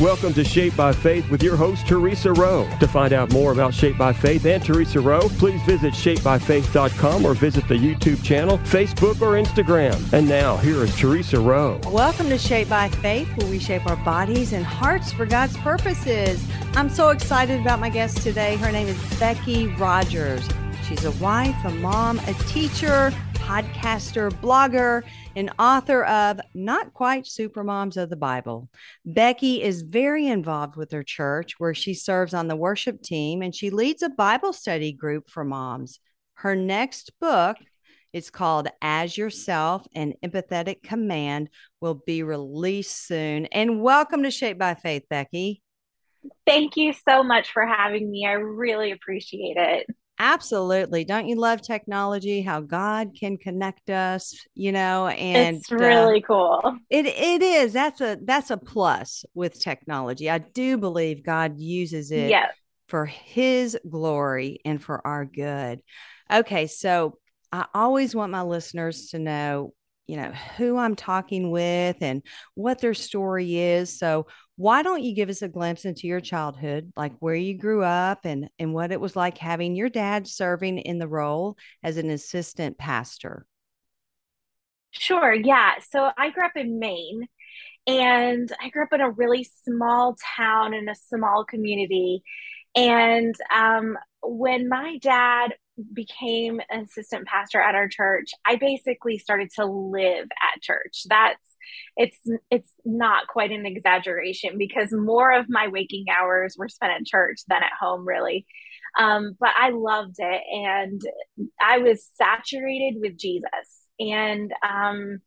Welcome to Shaped by Faith with your host, Theresa Rowe. To find out more about Shaped by Faith and Theresa Rowe, please visit shapedbyfaith.com or visit the YouTube channel, Facebook, or Instagram. And now, here is Theresa Rowe. Welcome to Shaped by Faith, where we shape our bodies and hearts for God's purposes. I'm so excited about my guest today. Her name is Becki Rogers. She's a wife, a mom, a teacher, podcaster, blogger, and author of Not Quite Supermoms of the Bible. Becki is very involved with her church, where she serves on the worship team and she leads a Bible study group for moms. Her next book is called As Yourself and Empathetic Command will be released soon. And welcome to Shaped by Faith, Becki. Thank you so much for having me. I really appreciate it. Absolutely. Don't you love technology? How God can connect us, you know, and it's really uh, cool. It it is. That's a that's a plus with technology. I do believe God uses it yes. for his glory and for our good. Okay, so I always want my listeners to know you know who I'm talking with and what their story is. So why don't you give us a glimpse into your childhood, like where you grew up and and what it was like having your dad serving in the role as an assistant pastor? Sure. Yeah. So I grew up in Maine and I grew up in a really small town in a small community. And um, when my dad became an assistant pastor at our church, I basically started to live at church. That's it's it's not quite an exaggeration because more of my waking hours were spent at church than at home really. Um, but I loved it and I was saturated with Jesus. And um,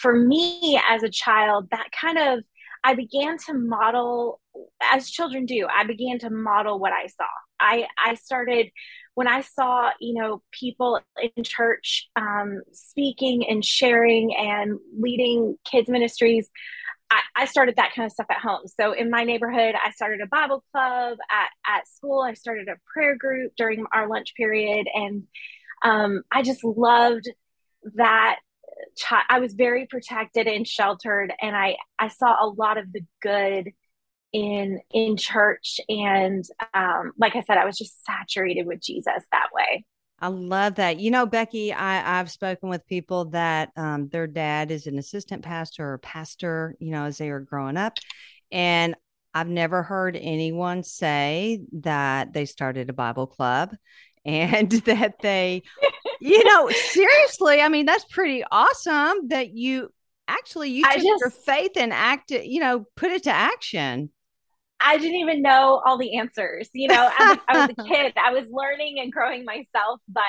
for me as a child, that kind of I began to model as children do. I began to model what I saw. I I started when I saw, you know, people in church um, speaking and sharing and leading kids ministries, I, started that kind of stuff at home. So in my neighborhood, I started a Bible club. At, at school, I started a prayer group during our lunch period. And um, I just loved that. I was very protected and sheltered, and I, I saw a lot of the good in in church and um, like i said i was just saturated with jesus that way I love that. You know, Becki, I, I've spoken with people that um, their dad is an assistant pastor or pastor, you know, as they were growing up. And I've never heard anyone say that they started a Bible club and that they, you know, seriously, I mean, that's pretty awesome that you actually you took just, your faith and acted, you know, put it to action. I didn't even know all the answers. You know, I was a kid, I was learning and growing myself, but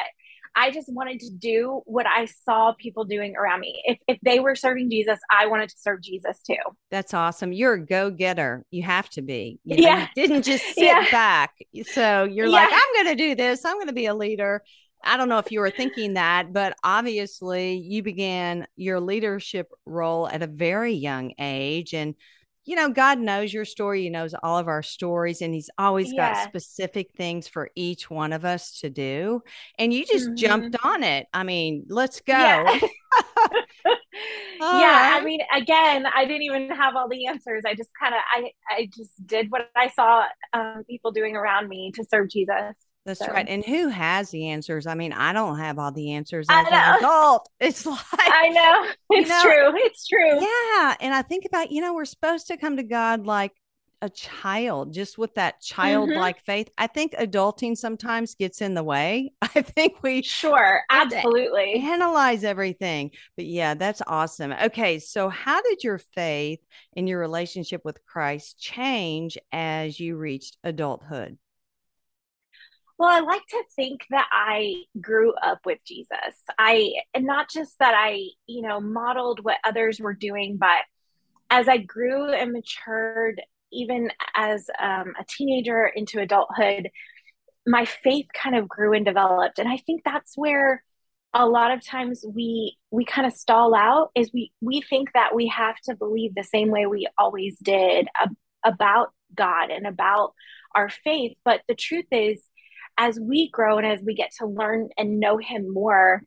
I just wanted to do what I saw people doing around me. If if they were serving Jesus, I wanted to serve Jesus too. That's awesome. You're a go getter. You have to be. You know, yeah. You didn't just sit yeah. back. So you're yeah. like, I'm going to do this. I'm going to be a leader. I don't know if you were thinking that, but obviously you began your leadership role at a very young age. And you know, God knows your story. He knows all of our stories, and He's always yeah. got specific things for each one of us to do. And you just mm-hmm. jumped on it. I mean, let's go. Yeah. yeah right. I mean, again, I didn't even have all the answers. I just kind of, I, I just did what I saw um, people doing around me to serve Jesus. That's so. right. And who has the answers? I mean, I don't have all the answers as an adult. It's like I know. It's you know, true. It's true. Yeah. And I think about, you know, we're supposed to come to God like a child, just with that childlike mm-hmm. faith. I think adulting sometimes gets in the way. I think we sure absolutely analyze everything. But yeah, that's awesome. Okay. So how did your faith and your relationship with Christ change as you reached adulthood? Well, I like to think that I grew up with Jesus. I, and not just that I, you know, modeled what others were doing, but as I grew and matured, even as um, a teenager into adulthood, my faith kind of grew and developed. And I think that's where a lot of times we we kind of stall out is we we think that we have to believe the same way we always did ab- about God and about our faith but the truth is as we grow and as we get to learn and know him more,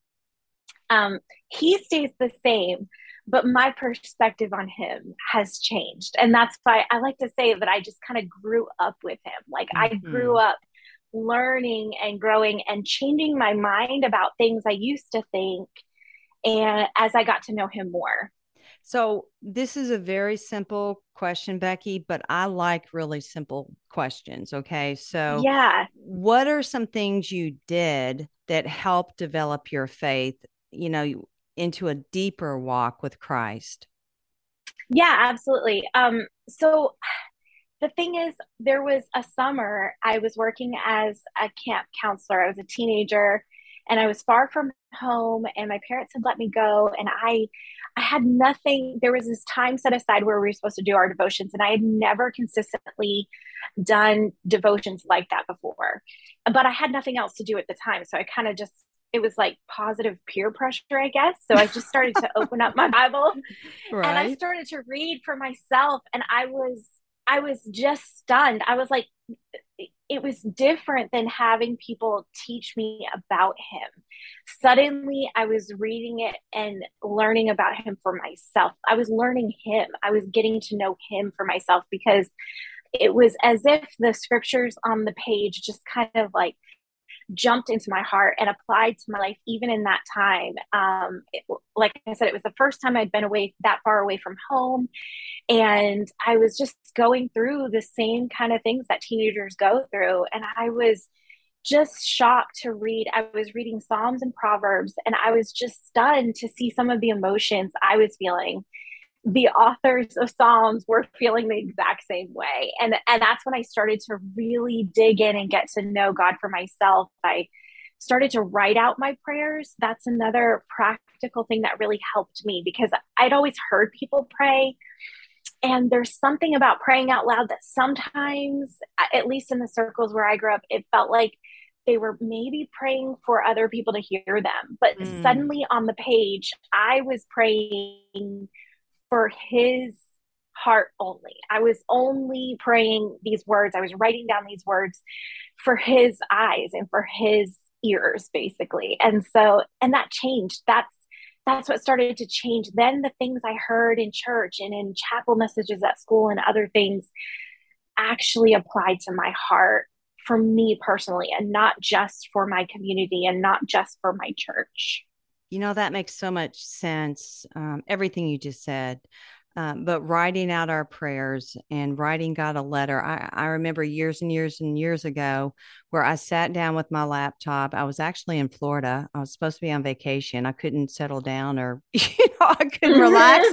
um, he stays the same, but my perspective on him has changed. And that's why I like to say that I just kind of grew up with him. Like mm-hmm. I grew up learning and growing and changing my mind about things I used to think and as I got to know him more. So, this is a very simple question, Becki, but I like really simple questions. Okay. So, yeah. What are some things you did that helped develop your faith, you know, into a deeper walk with Christ? Yeah, absolutely. Um, so, the thing is, there was a summer I was working as a camp counselor. I was a teenager and I was far from home and my parents had let me go and I I had nothing there was this time set aside where we were supposed to do our devotions and I had never consistently done devotions like that before. But I had nothing else to do at the time so I kind of just it was like positive peer pressure, I guess. So I just started to open up my Bible right. and I started to read for myself and I was I was just stunned. I was like it was different than having people teach me about him. Suddenly, I was reading it and learning about him for myself. I was learning him. I was getting to know him for myself because it was as if the scriptures on the page just kind of like jumped into my heart and applied to my life even in that time. Um, it, like i said it was the first time i'd been away that far away from home. And i was just going through the same kind of things that teenagers go through. And i was just shocked to read i was reading psalms and proverbs and i was just stunned to see some of the emotions i was feeling the authors of psalms were feeling the exact same way. And and that's when i started to really dig in and get to know god for myself. I started to write out my prayers. That's another practical thing that really helped me because i'd always heard people pray. And there's something about praying out loud that sometimes at least in the circles where i grew up it felt like they were maybe praying for other people to hear them. But mm. suddenly on the page i was praying for his heart only. I was only praying these words. I was writing down these words for his eyes and for his ears basically. And so and that changed. That's that's what started to change. Then the things I heard in church and in chapel messages at school and other things actually applied to my heart for me personally and not just for my community and not just for my church. You know, that makes so much sense. Um, everything you just said. Um, but writing out our prayers and writing God a letter. I, I remember years and years and years ago where I sat down with my laptop. I was actually in Florida. I was supposed to be on vacation. I couldn't settle down or, you know, I couldn't relax.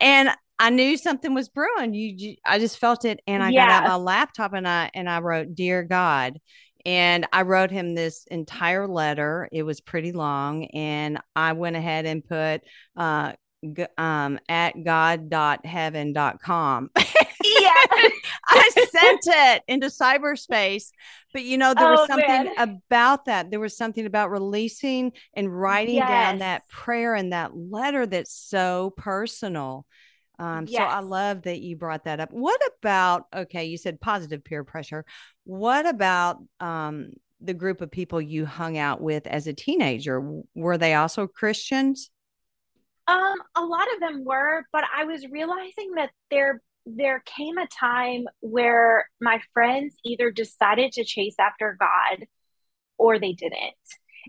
And I knew something was brewing. You, you I just felt it. And I yeah. got out my laptop and I, and I wrote, Dear God, and I wrote him this entire letter. It was pretty long. And I went ahead and put uh, g- um, at god.heaven.com. yeah. I sent it into cyberspace. But you know, there oh, was something man. about that. There was something about releasing and writing yes. down that prayer and that letter that's so personal. Um, yes. So I love that you brought that up. What about, okay, you said positive peer pressure. What about um, the group of people you hung out with as a teenager? Were they also Christians? Um, a lot of them were, but I was realizing that there there came a time where my friends either decided to chase after God or they didn't.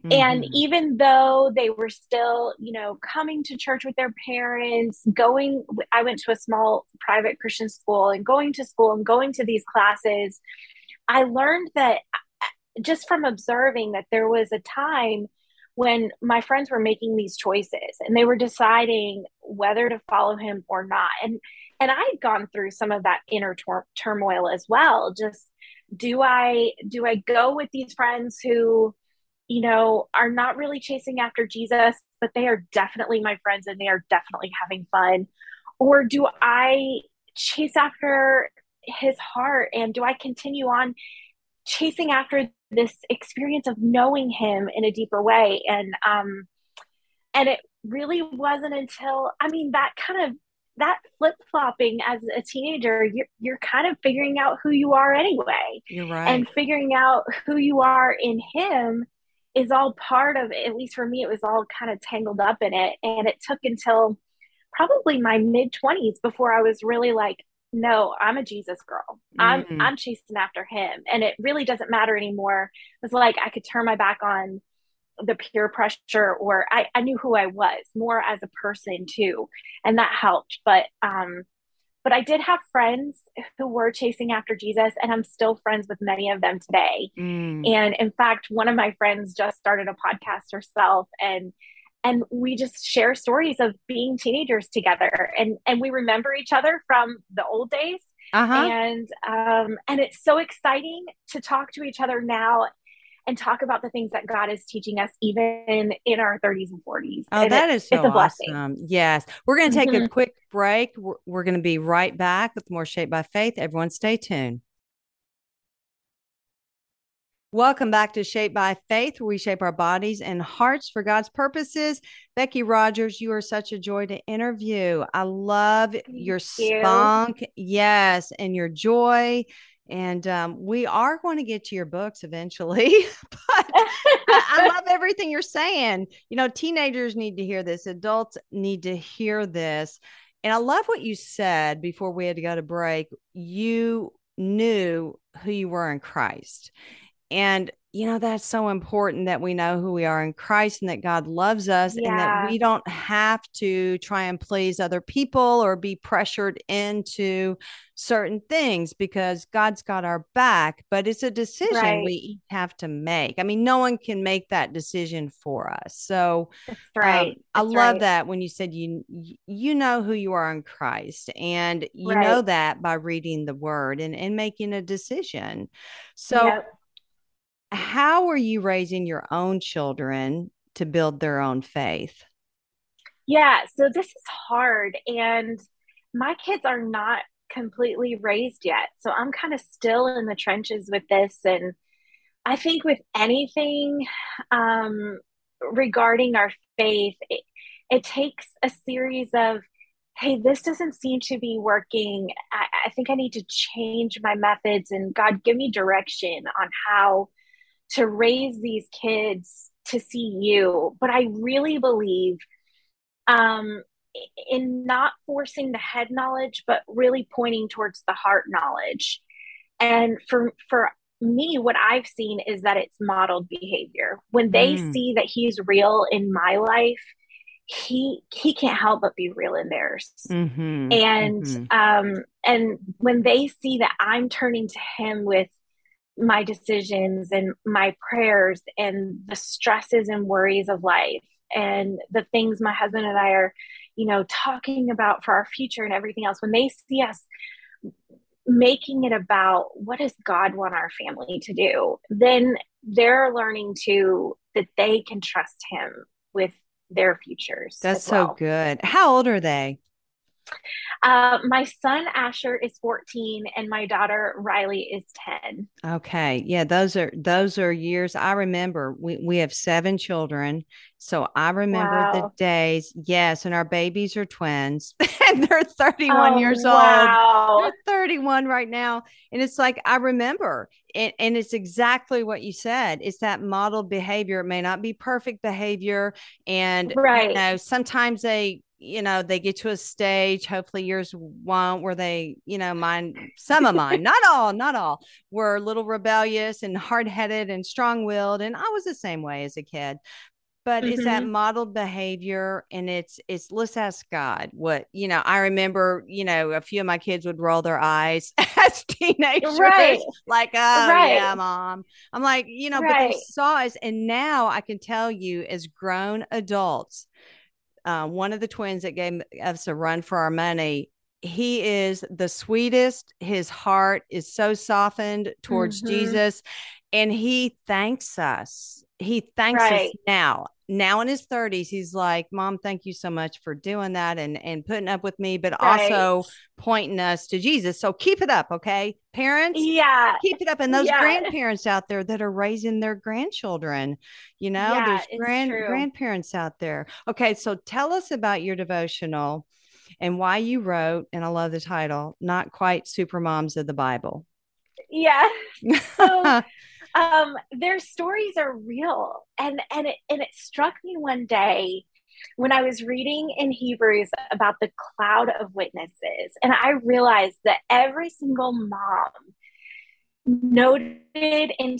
Mm-hmm. And even though they were still, you know, coming to church with their parents, going, I went to a small private Christian school and going to school and going to these classes, I learned that uh, just from observing that there was a time when my friends were making these choices and they were deciding whether to follow him or not. And and I had gone through some of that inner tor- turmoil as well. Just do I do I go with these friends who you know, are not really chasing after Jesus, but they are definitely my friends and they are definitely having fun? Or do I chase after his heart and do I continue on chasing after this experience of knowing him in a deeper way? And, um, and it really wasn't until, I mean, that kind of that flip flopping as a teenager, you're, you're kind of figuring out who you are anyway. You're right. And figuring out who you are in him is all part of at least for me it was all kind of tangled up in it and it took until probably my mid 20s before I was really like, no, I'm a Jesus girl. I'm mm-hmm. I'm chasing after him. And it really doesn't matter anymore. It was like I could turn my back on the peer pressure or I, I knew who I was more as a person too. And that helped. But um but I did have friends who were chasing after Jesus, and I'm still friends with many of them today. Mm. And in fact, one of my friends just started a podcast herself, and and we just share stories of being teenagers together, and and we remember each other from the old days. Uh-huh. And um, and it's so exciting to talk to each other now and talk about the things that God is teaching us even in our 30s and 40s. Oh, and that it, is so awesome. Yes. We're going to take mm-hmm. a quick break. We're, we're going to be right back with more Shaped by Faith. Everyone stay tuned. Welcome back to Shaped by Faith, where we shape our bodies and hearts for God's purposes. Becki Rogers, you are such a joy to interview. I love Thank your you. spunk, yes, and your joy and um, we are going to get to your books eventually but I, I, love everything you're saying. You know teenagers need to hear this adults need to hear this and i love what you said before we had to go to break. You knew who you were in christ and you know, that's so important that we know who we are in Christ and that God loves us yeah. and that we don't have to try and please other people or be pressured into certain things because God's got our back. But it's a decision right. we have to make. I mean, no one can make that decision for us. So, that's right. Um, I love right. that when you said you you know who you are in Christ and you right. know that by reading the word and, and making a decision. So, yep how are you raising your own children to build their own faith? Yeah, so this is hard. And my kids are not completely raised yet. So I'm kind of still in the trenches with this. And I think with anything um, regarding our faith, it, it takes a series of, hey, this doesn't seem to be working. I, I think I need to change my methods and God, give me direction on how to raise these kids to see you. But I really believe um, in not forcing the head knowledge, but really pointing towards the heart knowledge. And for for me, what I've seen is that it's modeled behavior. When they mm. see that he's real in my life, he he can't help but be real in theirs. Mm-hmm. And mm-hmm. um and when they see that I'm turning to him with my decisions and my prayers and the stresses and worries of life and the things my husband and I are, you know, talking about for our future and everything else, when they see us making it about what does God want our family to do, then they're learning to that they can trust Him with their futures. That's so good. How old are they? Uh, my son Asher is 14 and my daughter Riley is 10. Okay. Yeah, those are those are years I remember. We we have seven children. So I remember wow. the days. Yes, and our babies are twins and they're 31 oh, years wow. old. They're 31 right now. And it's like I remember and, and it's exactly what you said. It's that model behavior. It may not be perfect behavior. And right. you know, sometimes they you know they get to a stage hopefully yours won't where they you know mine some of mine not all not all were a little rebellious and hard-headed and strong-willed and i was the same way as a kid but mm-hmm. it's that mm-hmm. modeled behavior and it's it's let's ask god what you know i remember you know a few of my kids would roll their eyes as teenagers right. like oh right. yeah mom i'm like you know right. but they saw us and now i can tell you as grown adults uh, one of the twins that gave us a run for our money he is the sweetest his heart is so softened towards mm-hmm. jesus and he thanks us he thanks right. us now now in his 30s he's like mom thank you so much for doing that and and putting up with me but right. also pointing us to jesus. So keep it up okay? Parents yeah. keep it up. And those yeah. grandparents out there that are raising their grandchildren you know yeah, there's grand grandparents out there. Okay so tell us about your devotional and why you wrote and i love the title not quite super moms of the bible. Yeah. So um, their stories are real. And and it and it struck me one day when I was reading in Hebrews about the cloud of witnesses, and I realized that every single mom noted in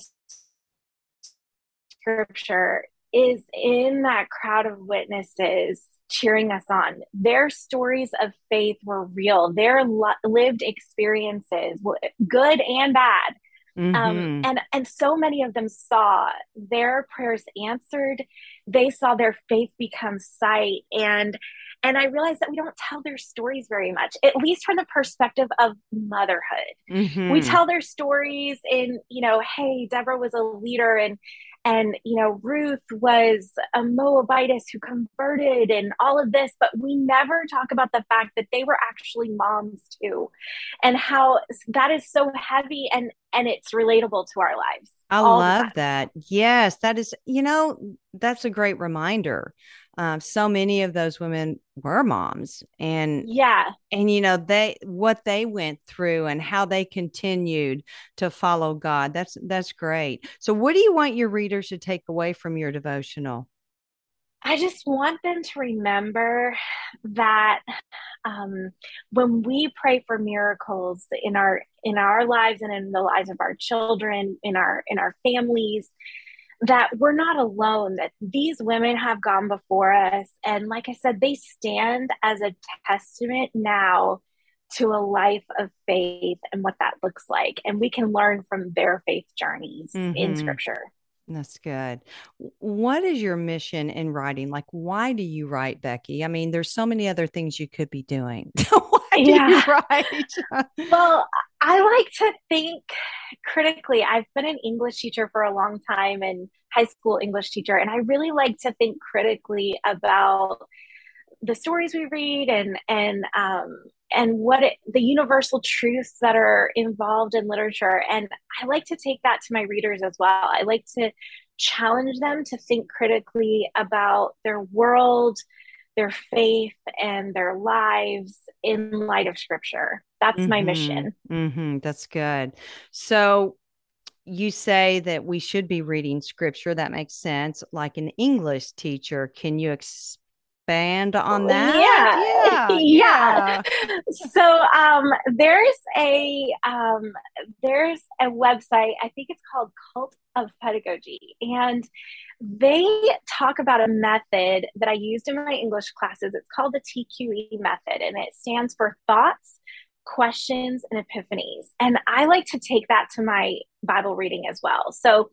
scripture is in that crowd of witnesses cheering us on. Their stories of faith were real, their lived experiences, good and bad. Um, mm-hmm. Um, and and so many of them saw their prayers answered. They saw their faith become sight, and and I realized that we don't tell their stories very much, at least from the perspective of motherhood. Mm-hmm. We tell their stories in, you know, hey, Deborah was a leader and and you know ruth was a moabitess who converted and all of this but we never talk about the fact that they were actually moms too. And how that is so heavy and and it's relatable to our lives i love that. Yes that is you know that's a great reminder um, so many of those women were moms and yeah. and you know they what they went through and how they continued to follow god that's that's great. So what do you want your readers to take away from your devotional? I just want them to remember that um, when we pray for miracles in our in our lives and in the lives of our children in our in our families that we're not alone, that these women have gone before us. And like I said, they stand as a testament now to a life of faith and what that looks like. And we can learn from their faith journeys mm-hmm. in scripture. That's good. What is your mission in writing? Like, why do you write, Becki? I mean, there's so many other things you could be doing. yeah. write? well, I like to think critically. I've been an English teacher for a long time and high school English teacher, and I really like to think critically about the stories we read and and um, and what it, the universal truths that are involved in literature. And I like to take that to my readers as well. I like to challenge them to think critically about their world, their faith, and their lives in light of scripture. That's mm-hmm. my mission. Mm-hmm. That's good. So, you say that we should be reading scripture. That makes sense. Like an English teacher, can you ex- expand on that? Yeah. Yeah. yeah. so um there's a um there's a website, I think it's called Cult of Pedagogy. And they talk about a method that I used in my English classes. It's called the TQE method, and it stands for thoughts, questions, and epiphanies. And I like to take that to my Bible reading as well. So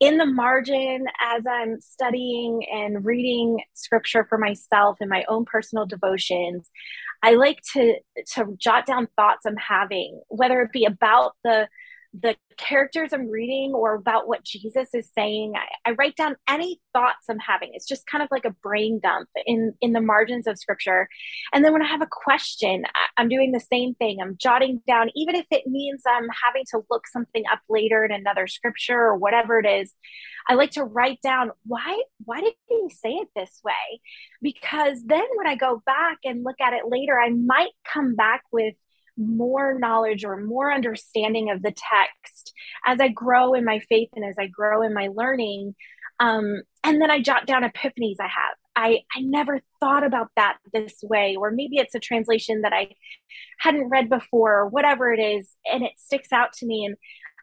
in the margin as I'm studying and reading scripture for myself in my own personal devotions, I like to to jot down thoughts I'm having, whether it be about the the characters I'm reading or about what Jesus is saying. I, I, write down any thoughts I'm having. It's just kind of like a brain dump in in the margins of scripture. And then when I have a question, I, I'm doing the same thing. I'm jotting down, even if it means I'm having to look something up later in another scripture or whatever it is. I like to write down why why did he say it this way? Because then when I go back and look at it later, I might come back with more knowledge or more understanding of the text as I grow in my faith and as I grow in my learning. Um, and then I jot down epiphanies I have. I, I never thought about that this way, or maybe it's a translation that I hadn't read before, or whatever it is, and it sticks out to me. And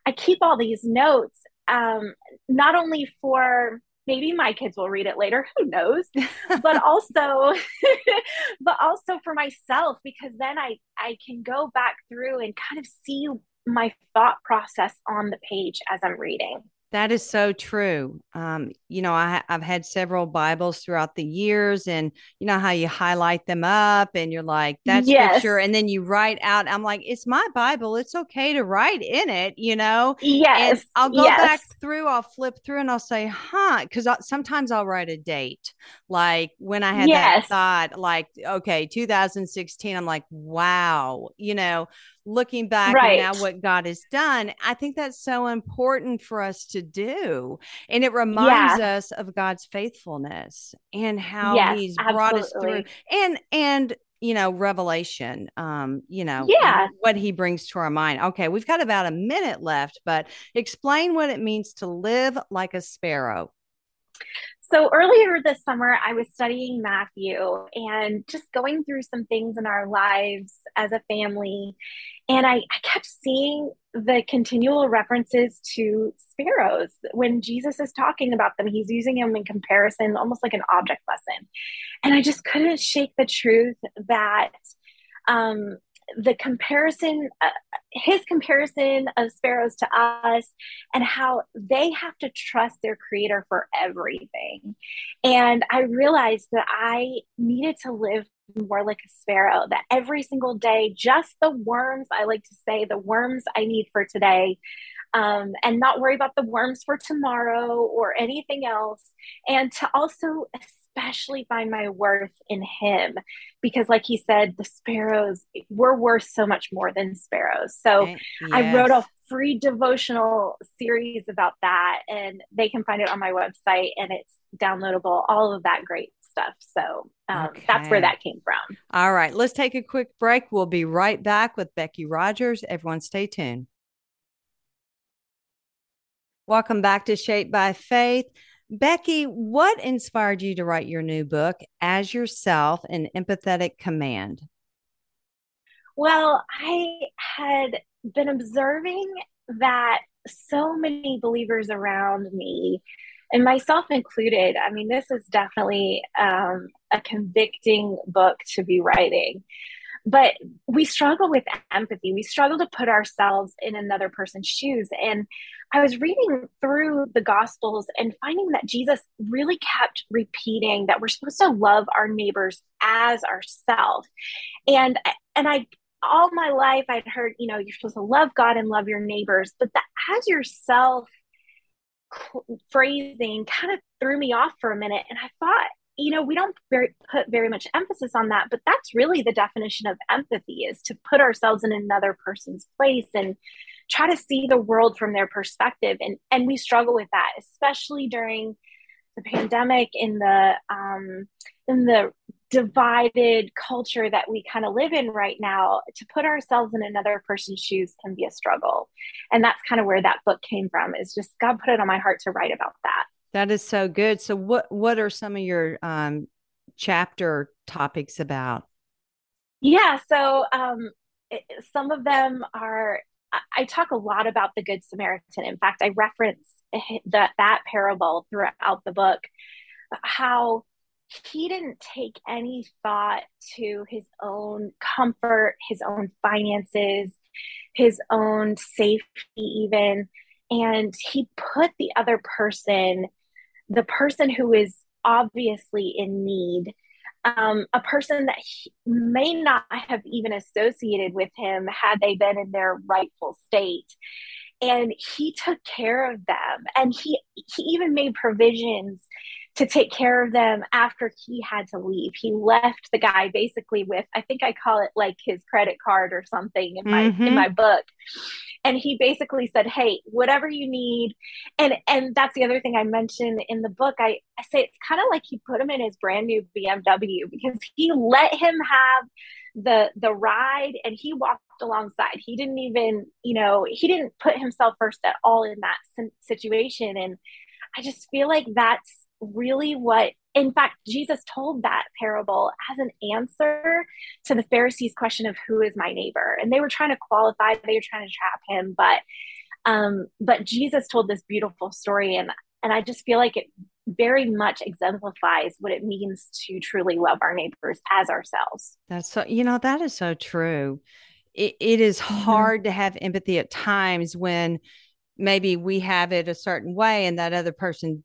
I keep all these notes, um, not only for maybe my kids will read it later who knows? But also but also for myself because then i i can go back through and kind of see my thought process on the page as i'm reading that is so true. Um, you know, I, have had several Bibles throughout the years, and you know how you highlight them up, and you're like, "That's yes. scripture," and then you write out. I'm like, "It's my Bible. It's okay to write in it," you know. Yes. And I'll go yes. back through. I'll flip through, and I'll say, "Huh," because sometimes I'll write a date, like when I had yes. that thought, like, okay, 2016. I'm like, "Wow," you know looking back right. now what God has done. I think that's so important for us to do. And it reminds yeah. us of God's faithfulness and how yes, he's brought us through and and you know revelation um you know yeah what he brings to our mind okay we've got about a minute left but explain what it means to live like a sparrow So earlier this summer, I was studying Matthew and just going through some things in our lives as a family. And I, I kept seeing the continual references to sparrows. When Jesus is talking about them, he's using them in comparison, almost like an object lesson. And I just couldn't shake the truth that um, the comparison, uh, his comparison of sparrows to us, and how they have to trust their creator for everything. And I realized that I needed to live more like a sparrow, that every single day, just the worms, I like to say, the worms I need for today. Um, and not worry about the worms for tomorrow or anything else. And to also especially find my worth in him because like he said the sparrows we're worth so much more than sparrows. So yes. i wrote a free devotional series about that and they can find it on my website and it's downloadable all of that great stuff. So um, okay. that's where that came from. All right let's take a quick break. We'll be right back with becki rogers. Everyone stay tuned. Welcome back to shaped by faith Becki, what inspired you to write your new book, As Yourself an Empathetic Command? Well, I had been observing that so many believers around me, and myself included, I mean, this is definitely um, a convicting book to be writing but we struggle with empathy. We struggle to put ourselves in another person's shoes. And I was reading through the Gospels and finding that Jesus really kept repeating that we're supposed to love our neighbors as ourselves. And and I all my life I'd heard, you know, you're supposed to love God and love your neighbors, but that as yourself phrasing kind of threw me off for a minute. And I thought, you know we don't very, put very much emphasis on that but that's really the definition of empathy is to put ourselves in another person's place and try to see the world from their perspective. And and we struggle with that especially during the pandemic in the um in the divided culture that we kind of live in right now. To put ourselves in another person's shoes can be a struggle. And that's kind of where that book came from is just god put it on my heart to write about that that is so good. So what what are some of your um, chapter topics about? Yeah, so um, some of them are. I, I talk a lot about the Good Samaritan. In fact, I reference that that parable throughout the book. How he didn't take any thought to his own comfort, his own finances, his own safety, even. And he put the other person the person who is obviously in need, um, a person that may not have even associated with him had they been in their rightful state. And he took care of them, and he he even made provisions to take care of them after he had to leave. He left the guy basically with I think I call it like his credit card or something in my mm-hmm. in my book. And he basically said, "Hey, whatever you need." And and that's the other thing I mentioned in the book. I, I say it's kind of like he put him in his brand new BMW because he let him have the the ride and he walked alongside he didn't even you know he didn't put himself first at all in that situation and i just feel like that's really what in fact jesus told that parable as an answer to the pharisees question of who is my neighbor. And they were trying to qualify they were trying to trap him but um but jesus told this beautiful story and and i just feel like it very much exemplifies what it means to truly love our neighbors as ourselves. That's so you know that is so true. It, it is mm-hmm. hard to have empathy at times when maybe we have it a certain way and that other person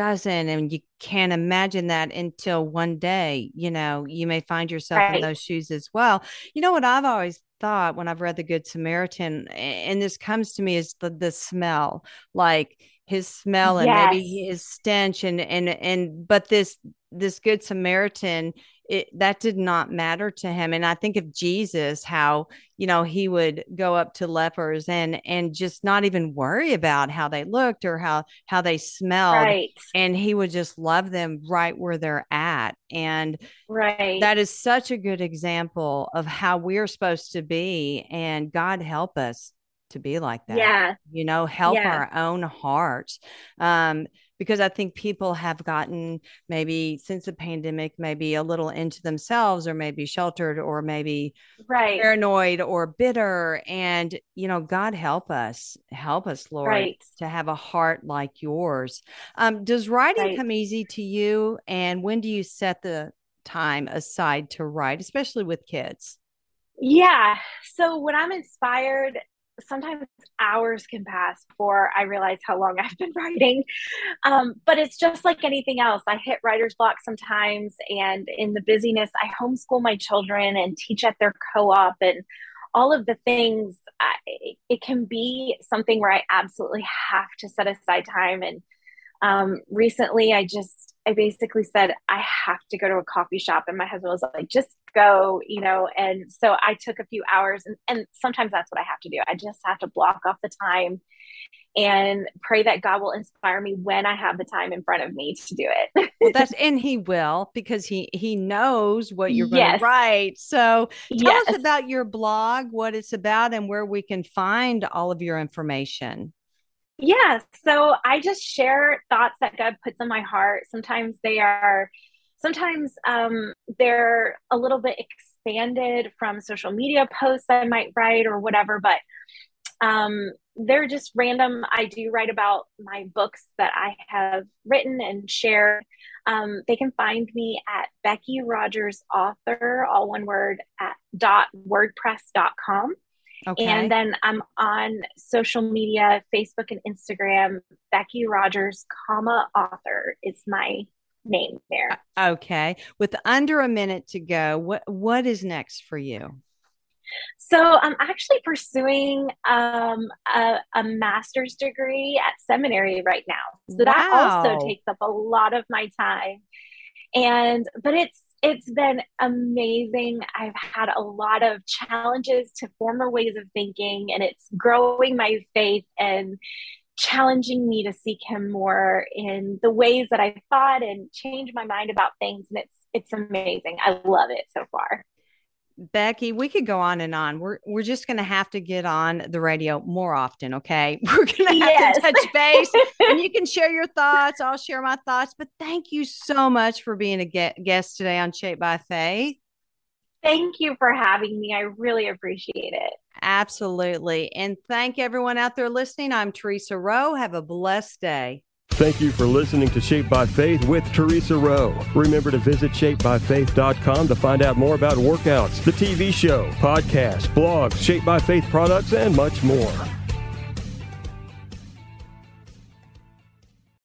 doesn't and you can't imagine that until one day you know you may find yourself right. in those shoes as well you know what i've always thought when i've read the good samaritan and this comes to me is the, the smell like his smell and yes. maybe his stench and and and but this this good samaritan it, that did not matter to him and i think of jesus how you know he would go up to lepers and and just not even worry about how they looked or how how they smelled right. and he would just love them right where they're at and right that is such a good example of how we're supposed to be and god help us to be like that. Yeah. You know, help Yeah. our own hearts. Um, because I think people have gotten maybe since the pandemic, maybe a little into themselves or maybe sheltered or maybe Right. paranoid or bitter. And, you know, God help us, help us, Lord, Right. to have a heart like yours. Um, does writing Right. come easy to you? And when do you set the time aside to write, especially with kids? Yeah. So when I'm inspired, sometimes hours can pass before I realize how long I've been writing. Um, but it's just like anything else. I hit writer's block sometimes, and in the busyness, I homeschool my children and teach at their co op and all of the things. I, it can be something where I absolutely have to set aside time. And um, recently, I just, I basically said, I have to go to a coffee shop. And my husband was like, just go, you know. And so I took a few hours, and, and sometimes that's what I have to do. I just have to block off the time and pray that God will inspire me when I have the time in front of me to do it. Well, that's and he will because he he knows what you're going to write. So tell yes. us about your blog, what it's about, and where we can find all of your information. Yeah, so I just share thoughts that God puts in my heart. Sometimes they are, sometimes um, they're a little bit expanded from social media posts I might write or whatever, but um, they're just random. I do write about my books that I have written and shared. Um, they can find me at Becki Rogers Author, all one word, at dot wordpress.com. Okay. And then I'm on social media, Facebook and Instagram. Becki Rogers, comma author is my name there. okay. With under a minute to go, what what is next for you? So I'm actually pursuing um, a, a master's degree at seminary right now. So that also takes up a lot of my time. And but it's it's been amazing. I've had a lot of challenges to former ways of thinking, and it's growing my faith and challenging me to seek him more in the ways that I thought and change my mind about things. And it's it's amazing. I love it so far. Becki, we could go on and on. We're we're just going to have to get on the radio more often, okay? We're going to have Yes. to touch base and you can share your thoughts. I'll share my thoughts, but thank you so much for being a ge- guest today on Shaped by Faith. Thank you for having me. I really appreciate it. Absolutely. And thank everyone out there listening. I'm Theresa Rowe. Have a blessed day. Thank you for listening to Shaped by Faith with Theresa Rowe. Remember to visit shapedbyfaith.com to find out more about workouts, the TV show, podcasts, blogs, Shaped by Faith products, and much more.